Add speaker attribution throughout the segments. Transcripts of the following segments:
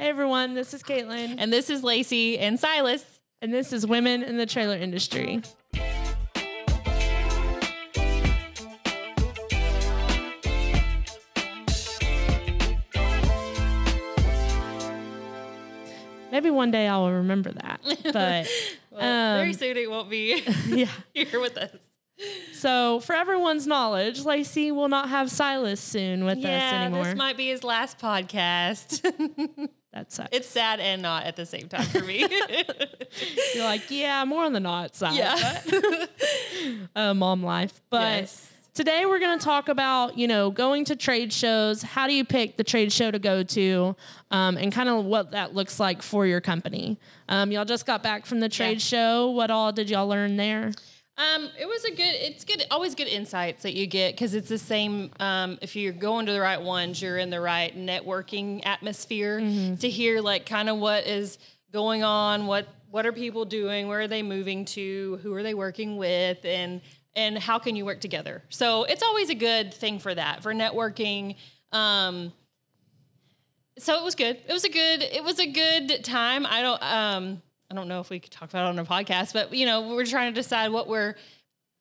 Speaker 1: Hey everyone, this is Caitlin,
Speaker 2: And this is Lacey and Silas.
Speaker 1: and this is Women in the Trailer Industry. Maybe one day I will remember that. But
Speaker 2: Well, very
Speaker 1: Um,
Speaker 2: soon it won't be
Speaker 1: yeah.
Speaker 2: here with us.
Speaker 1: So, for everyone's knowledge, Lacey will not have Silas soon with us anymore.
Speaker 2: this might be his last podcast.
Speaker 1: That sucks.
Speaker 2: it's sad and not at the same time for me.
Speaker 1: You're like, yeah, more on the not side.
Speaker 2: yeah.
Speaker 1: uh, mom life. But
Speaker 2: Yes.
Speaker 1: today we're going to talk about, you know, going to trade shows. How do you pick the trade show to go to, um, and kind of what that looks like for your company? Um, y'all just got back from the trade
Speaker 2: Yeah.
Speaker 1: show. What all did y'all learn there?
Speaker 2: Um, it was a good. It's good. Always good insights that you get because it's the same. Um, if you're going to the right ones, you're in the right networking atmosphere to hear like kind of what is going on. What what are people doing? Where are they moving to? Who are they working with? And and how can you work together? So it's always a good thing for that for networking. Um, so it was good. It was a good. It was a good time. I don't. Um, I don't know if we could talk about it on a podcast, but you know, we're trying to decide what we're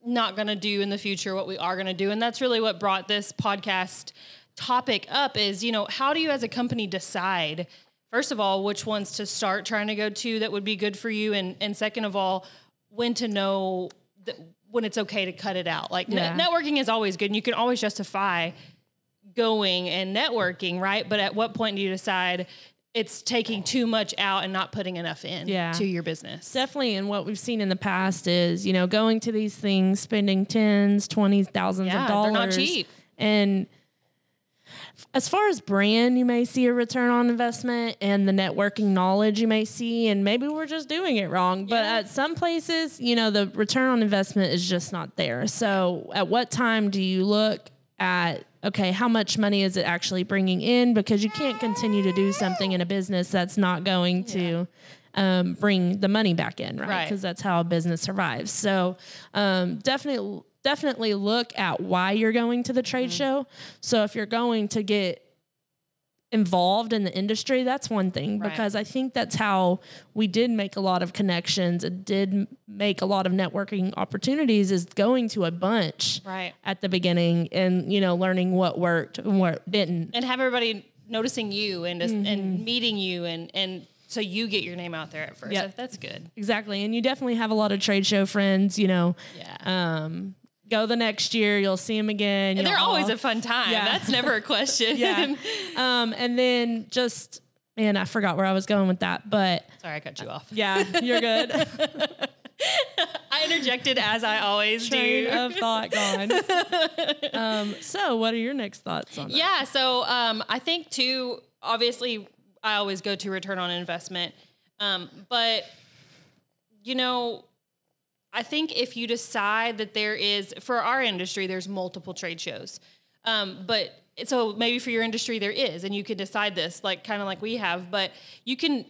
Speaker 2: not going to do in the future, what we are going to do, and that's really what brought this podcast topic up. Is you know, how do you as a company decide? First of all, which ones to start trying to go to that would be good for you, and and second of all, when to know that when it's okay to cut it out. Like
Speaker 1: Yeah.
Speaker 2: net- networking is always good, and you can always justify going and networking, right? But at what point do you decide it's taking too much out and not putting enough in
Speaker 1: Yeah.
Speaker 2: to your business?
Speaker 1: Definitely, and what we've seen in the past is, you know, going to these things, spending tens, twenties, thousands
Speaker 2: Yeah,
Speaker 1: of
Speaker 2: they're
Speaker 1: dollars.
Speaker 2: not cheap.
Speaker 1: And as far as brand, you may see a return on investment, and the networking knowledge you may see, and maybe we're just doing it wrong. But
Speaker 2: Yeah.
Speaker 1: at some places, you know, the return on investment is just not there. So, at what time do you look at? Okay, how much money is it actually bringing in? Because you can't continue to do something in a business that's not going to um, bring the money back in, right?
Speaker 2: Right.
Speaker 1: Because that's how a business survives. So um, definitely, definitely look at why you're going to the trade show. So if you're going to get involved in the industry, that's one thing
Speaker 2: Right.
Speaker 1: because I think that's how we did make a lot of connections. It did make a lot of networking opportunities. Is going to a bunch
Speaker 2: Right.
Speaker 1: at the beginning and you know learning what worked and what didn't.
Speaker 2: And have everybody noticing you and just,
Speaker 1: Mm-hmm.
Speaker 2: and meeting you and and so you get your name out there at first.
Speaker 1: Yep.
Speaker 2: That's good.
Speaker 1: Exactly. And you definitely have a lot of trade show friends, you know.
Speaker 2: Yeah.
Speaker 1: Um, go the next year, you'll see them again.
Speaker 2: and they're always a fun time.
Speaker 1: Yeah.
Speaker 2: That's never a question.
Speaker 1: yeah. Um, and then just man, I forgot where I was going with that, but
Speaker 2: Sorry, I cut you off.
Speaker 1: yeah, you're good.
Speaker 2: I interjected as I always
Speaker 1: Train
Speaker 2: do.
Speaker 1: of thought gone. um, so what are your next thoughts on that?
Speaker 2: Yeah. So um, I think too. Obviously, I always go to return on investment, um, but you know, I think if you decide that there is for our industry, there's multiple trade shows, um, but so maybe for your industry there is, and you can decide this, like kind of like we have, but you can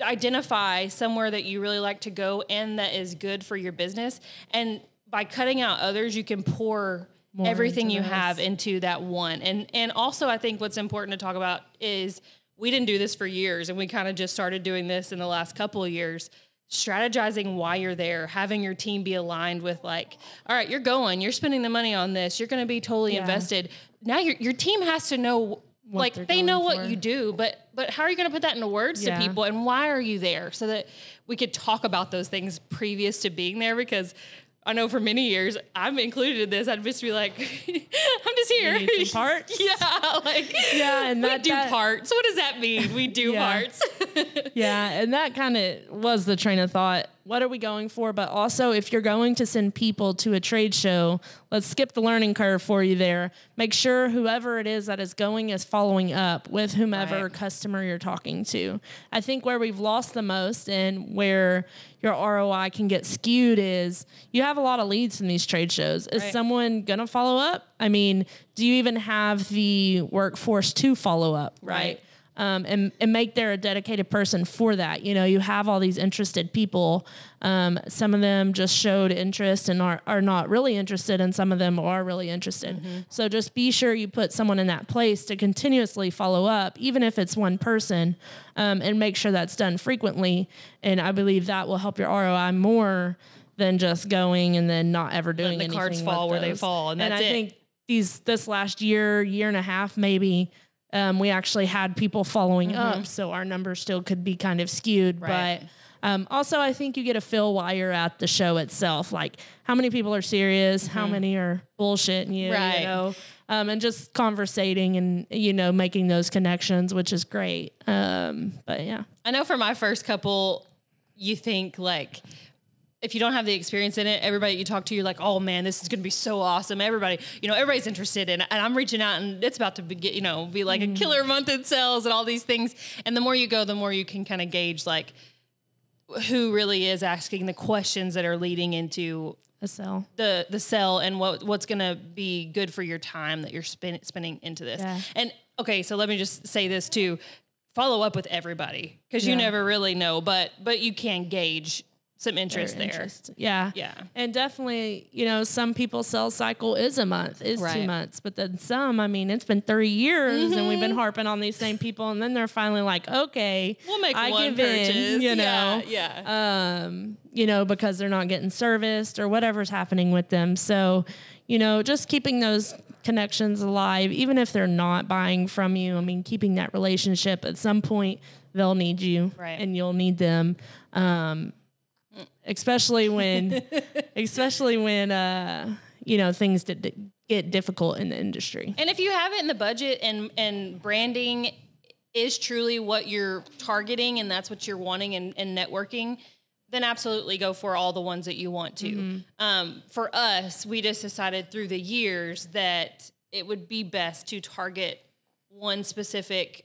Speaker 2: identify somewhere that you really like to go and that is good for your business. And by cutting out others you can pour
Speaker 1: More
Speaker 2: everything you have into that one. And and also i think what's important to talk about is we didn't do this for years and we kind of just started doing this in the last couple of years strategizing why you're there having your team be aligned with like all right you're going you're spending the money on this you're going to be totally
Speaker 1: Yeah.
Speaker 2: invested now your, your team has to know
Speaker 1: What
Speaker 2: like
Speaker 1: they're
Speaker 2: know
Speaker 1: going
Speaker 2: what
Speaker 1: for.
Speaker 2: you do but but how are you going to put that into words
Speaker 1: Yeah.
Speaker 2: to people and why are you there so that we could talk about those things previous to being there because I know for many years I'm included in this. I'd just be like, I'm just here.
Speaker 1: need some parts?
Speaker 2: yeah, like
Speaker 1: Yeah, and that, we
Speaker 2: do
Speaker 1: that-
Speaker 2: parts. What does that mean? We do
Speaker 1: Yeah.
Speaker 2: parts.
Speaker 1: Yeah, and that kind of was the train of thought. What are we going for? But also, if you're going to send people to a trade show, let's skip the learning curve for you there. Make sure whoever it is that is going is following up with whomever
Speaker 2: Right.
Speaker 1: customer you're talking to. I think where we've lost the most and where your ROI can get skewed is you have a lot of leads from these trade shows. Is
Speaker 2: Right.
Speaker 1: someone going to follow up? I mean, do you even have the workforce to follow up? right?
Speaker 2: Right.
Speaker 1: Um, and, and make there a dedicated person for that. You know, you have all these interested people. Um, some of them just showed interest and are, are not really interested, and some of them are really interested.
Speaker 2: Mm-hmm.
Speaker 1: So just be sure you put someone in that place to continuously follow up, even if it's one person, um, and make sure that's done frequently. And I believe that will help your ROI more than just going and then not ever doing
Speaker 2: the
Speaker 1: anything.
Speaker 2: cards fall where they fall, and
Speaker 1: I
Speaker 2: that's it.
Speaker 1: think these this last year, year and a half, maybe um, we actually had people following up, so our numbers still could be kind of skewed.
Speaker 2: Mm-hmm. Right.
Speaker 1: But um, also, I think you get a feel while you're at the show itself, like how many people are serious, how many are bullshitting you,
Speaker 2: Mm-hmm. Right.
Speaker 1: you know, um, and just conversating and you know making those connections, which is great. Um, but yeah,
Speaker 2: I know for my first couple, you think like if you don't have the experience in it, everybody you talk to, you're like, oh man, this is going to be so awesome. Everybody, you know, everybody's interested in, and I'm reaching out, and it's about to be, you know, be like a mm-hmm. killer month in sales and all these things. And the more you go, the more you can kind of gauge like who really is asking the questions that are leading into
Speaker 1: a sell.
Speaker 2: the the sell and what what's going to be good for your time that you're spend, spending into this.
Speaker 1: Yeah.
Speaker 2: And okay, so let me just say this too: follow up with everybody because you never really know, but but you can gauge some interest there.
Speaker 1: interest. Yeah.
Speaker 2: Yeah.
Speaker 1: And definitely, you know, some people's sales cycle is a month, is two months. But then some, I mean, it's been three years and we've been
Speaker 2: Mm-hmm.
Speaker 1: harping on these same people. And then they're finally like, okay,
Speaker 2: We'll make
Speaker 1: I
Speaker 2: one
Speaker 1: give in,
Speaker 2: purchase.
Speaker 1: you know,
Speaker 2: yeah, yeah.
Speaker 1: um, you know, because they're not getting serviced or whatever's happening with them. So, you know, just keeping those connections alive, even if they're not buying from you. I mean, keeping that relationship at some point, they'll need you
Speaker 2: Right.
Speaker 1: and you'll need them. Um, especially when, especially when, uh, you know, things d- d- get difficult in the industry.
Speaker 2: And if you have it in the budget and and branding is truly what you're targeting and that's what you're wanting and, and networking, then absolutely go for all the ones that you want to. Um, for us, we just decided through the years that it would be best to target one specific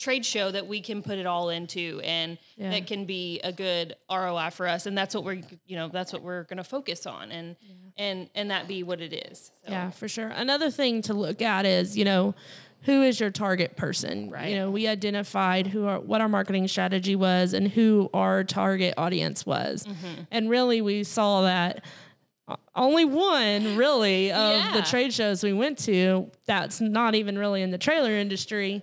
Speaker 2: trade show that we can put it all into and
Speaker 1: Yeah.
Speaker 2: that can be a good ROI for us and that's what we're you know that's what we're going to focus on and and and that be what it is. So.
Speaker 1: Yeah, for sure. Another thing to look at is, you know, who is your target person?
Speaker 2: Right.
Speaker 1: You know, we identified who our what our marketing strategy was and who our target audience was.
Speaker 2: Mm-hmm.
Speaker 1: And really we saw that only one really of the trade shows we went to that's not even really in the trailer industry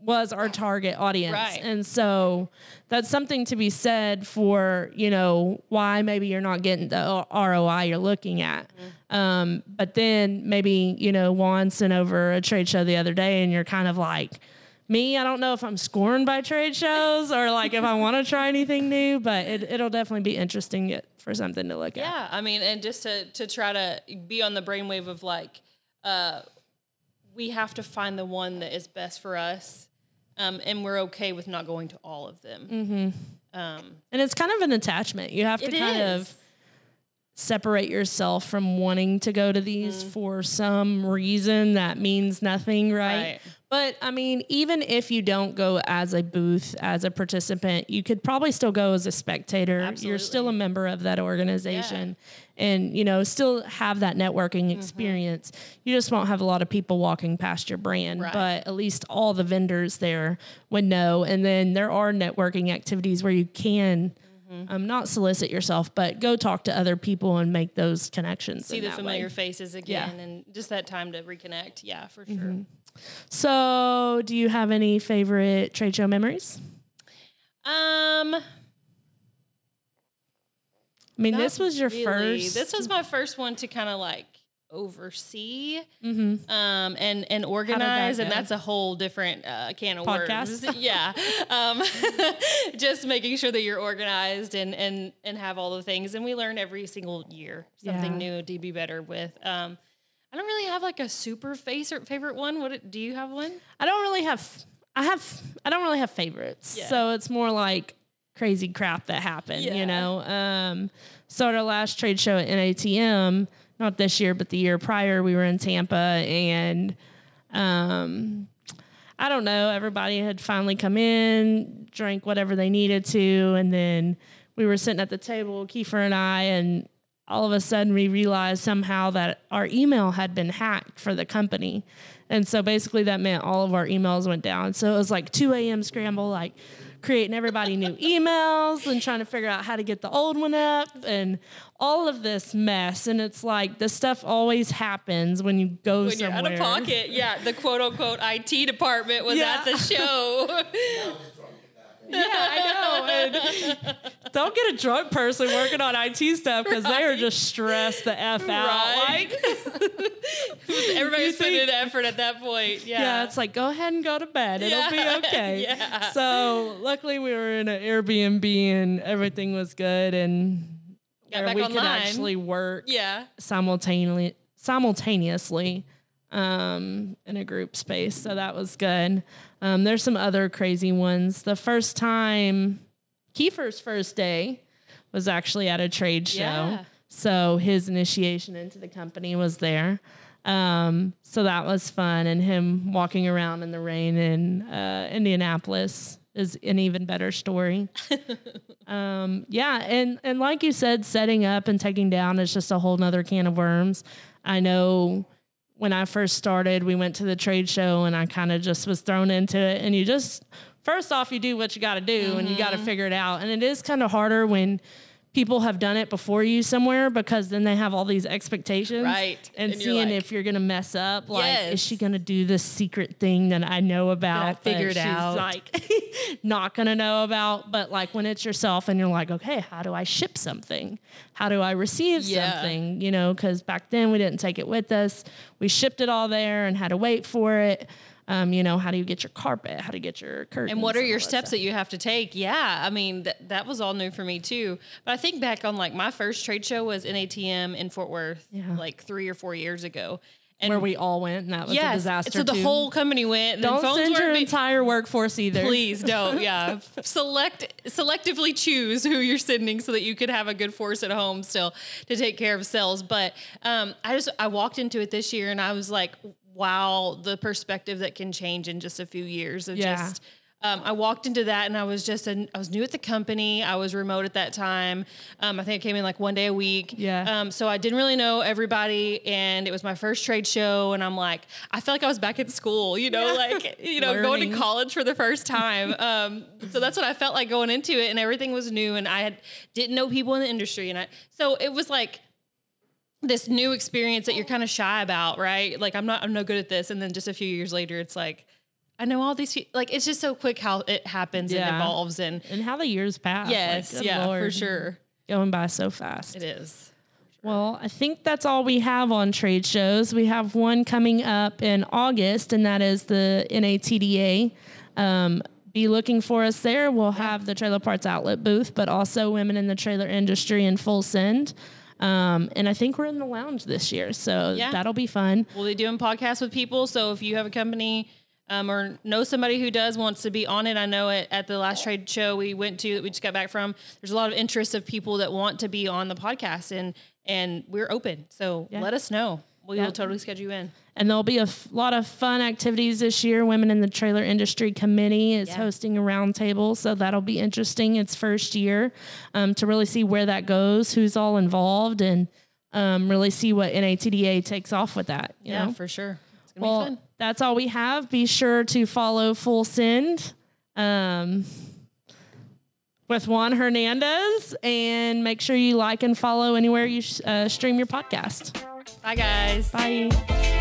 Speaker 1: was our target audience.
Speaker 2: Right.
Speaker 1: And so that's something to be said for, you know, why maybe you're not getting the ROI you're looking at. Um, but then maybe, you know, Juan sent over a trade show the other day and you're kind of like, me, I don't know if I'm scorned by trade shows or like if I want to try anything new, but it, it'll definitely be interesting for something to look at.
Speaker 2: Yeah, I mean, and just to to try to be on the brainwave of like, uh, we have to find the one that is best for us, um, and we're okay with not going to all of them.
Speaker 1: Mm-hmm.
Speaker 2: Um,
Speaker 1: And it's kind of an attachment. You have to kind
Speaker 2: is.
Speaker 1: of separate yourself from wanting to go to these for some reason that means nothing, right?
Speaker 2: Right.
Speaker 1: But I mean, even if you don't go as a booth, as a participant, you could probably still go as a spectator. You're still a member of that organization and, you know, still have that networking
Speaker 2: Mm-hmm.
Speaker 1: experience. You just won't have a lot of people walking past your brand,
Speaker 2: Right.
Speaker 1: but at least all the vendors there would know. And then there are networking activities where you can
Speaker 2: Mm-hmm.
Speaker 1: um, not solicit yourself, but go talk to other people and make those connections.
Speaker 2: see the familiar
Speaker 1: way.
Speaker 2: faces again, and just that time to reconnect. Yeah, for sure.
Speaker 1: Mm-hmm. So, do you have any favorite trade show memories?
Speaker 2: Um,
Speaker 1: I mean, this was your
Speaker 2: really.
Speaker 1: first.
Speaker 2: This was my first one to kind of like oversee
Speaker 1: Mhm.
Speaker 2: um, and and organize, and that's a whole different uh, can of
Speaker 1: Podcast?
Speaker 2: worms. Yeah, um, just making sure that you're organized and and and have all the things, and we learn every single year something
Speaker 1: Yeah.
Speaker 2: new to be better with. Um, I don't really have like a super face or favorite one. What do you have one?
Speaker 1: I don't really have. I have. I don't really have favorites.
Speaker 2: Yeah.
Speaker 1: So it's more like crazy crap that happened.
Speaker 2: Yeah.
Speaker 1: You know. Um, so at our last trade show at NATM, not this year, but the year prior, we were in Tampa, and um, I don't know. Everybody had finally come in, drank whatever they needed to, and then we were sitting at the table, Kiefer and I, and all of a sudden we realized somehow that our email had been hacked for the company. And so basically that meant all of our emails went down. So it was like 2 a.m. scramble, like creating everybody new emails and trying to figure out how to get the old one up and all of this mess. And it's like this stuff always happens when you go
Speaker 2: when
Speaker 1: somewhere.
Speaker 2: you're out of pocket. Yeah, the quote unquote IT department was
Speaker 1: Yeah.
Speaker 2: at the show.
Speaker 1: Yeah, I know. And don't get a drunk person working on IT stuff because they are just stressed the f out.
Speaker 2: Right.
Speaker 1: Like,
Speaker 2: Everybody's putting in effort at that point. Yeah.
Speaker 1: yeah, it's like go ahead and go to bed. It'll be okay.
Speaker 2: yeah.
Speaker 1: So luckily we were in an Airbnb and everything was good and
Speaker 2: Got
Speaker 1: where
Speaker 2: back
Speaker 1: we could actually work
Speaker 2: yeah.
Speaker 1: simultaneously simultaneously um, in a group space. So that was good. Um, there's some other crazy ones. The first time, Kiefer's first day was actually at a trade show.
Speaker 2: Yeah.
Speaker 1: So his initiation into the company was there. Um, so that was fun. And him walking around in the rain in uh, Indianapolis is an even better story. um, yeah. And, and like you said, setting up and taking down is just a whole nother can of worms. I know when I first started, we went to the trade show and I kind of just was thrown into it. And you just, first off, you do what you got to do and you got
Speaker 2: Mm-hmm.
Speaker 1: to figure it out. And it is kind of harder when people have done it before you somewhere because then they have all these expectations.
Speaker 2: Right.
Speaker 1: And,
Speaker 2: And you're
Speaker 1: seeing
Speaker 2: like-
Speaker 1: if you're going to mess up. Like, is she going to do this secret thing that I know about?
Speaker 2: figure
Speaker 1: but
Speaker 2: it
Speaker 1: she's,
Speaker 2: out?
Speaker 1: Like, not going to know about. But like when it's yourself and you're like, okay, how do I ship something? How do I receive
Speaker 2: Yeah.
Speaker 1: something? You know, because back then we didn't take it with us. We shipped it all there and had to wait for it. Um, you know, how do you get your carpet? How to get your curtains?
Speaker 2: And what are your
Speaker 1: that
Speaker 2: steps
Speaker 1: stuff.
Speaker 2: that you have to take? Yeah, I mean th- that was all new for me too. But I think back on like my first trade show was NATM in Fort Worth,
Speaker 1: Yeah.
Speaker 2: like three or four years ago. And
Speaker 1: where we all went, and that was a disaster.
Speaker 2: so the
Speaker 1: too.
Speaker 2: whole company went. And
Speaker 1: don't
Speaker 2: phones
Speaker 1: send your
Speaker 2: weren't
Speaker 1: entire workforce either.
Speaker 2: Please don't. Yeah, select selectively choose who you're sending so that you could have a good force at home still to take care of sales. But um, I just I walked into it this year and I was like, wow, the perspective that can change in just a few years of
Speaker 1: Yeah.
Speaker 2: just. Um, I walked into that and I was just an, I was new at the company. I was remote at that time. Um, I think I came in like one day a week.
Speaker 1: Yeah.
Speaker 2: Um, so I didn't really know everybody, and it was my first trade show. And I'm like, I felt like I was back at school. You know, like you know, going to college for the first time. Um, so that's what I felt like going into it, and everything was new, and I had, didn't know people in the industry, and I so it was like this new experience that you're kind of shy about, right? Like I'm not, I'm no good at this, and then just a few years later, it's like I know all these. pe- Like it's just so quick how it happens and evolves, and
Speaker 1: and how the years pass.
Speaker 2: yes,
Speaker 1: good
Speaker 2: yeah, for sure,
Speaker 1: going by so fast.
Speaker 2: it is.
Speaker 1: Well, I think that's all we have on trade shows. We have one coming up in August, and that is the NATDA. Um, be looking for us there. We'll have the Trailer Parts Outlet booth, but also women in the trailer industry in full send. Um, and I think we're in the lounge this year, so
Speaker 2: Yeah.
Speaker 1: that'll be fun.
Speaker 2: We'll be doing podcasts with people. So if you have a company um, or know somebody who does wants to be on it, I know at, at the last trade show we went to that we just got back from, there's a lot of interest of people that want to be on the podcast, and and we're open. So
Speaker 1: Yeah.
Speaker 2: let us know. We
Speaker 1: Yeah.
Speaker 2: will totally schedule you in.
Speaker 1: And there'll be a f- lot of fun activities this year. Women in the Trailer Industry Committee is
Speaker 2: Yeah.
Speaker 1: hosting a roundtable, so that'll be interesting. It's first year um, to really see where that goes, who's all involved, and um, really see what NATDA takes off with that. You
Speaker 2: Yeah,
Speaker 1: know?
Speaker 2: for sure. It's gonna
Speaker 1: Well,
Speaker 2: be fun.
Speaker 1: that's all we have. Be sure to follow Full Send um, with Juan Hernandez, and make sure you like and follow anywhere you sh- uh, stream your podcast.
Speaker 2: Bye, guys.
Speaker 1: Bye.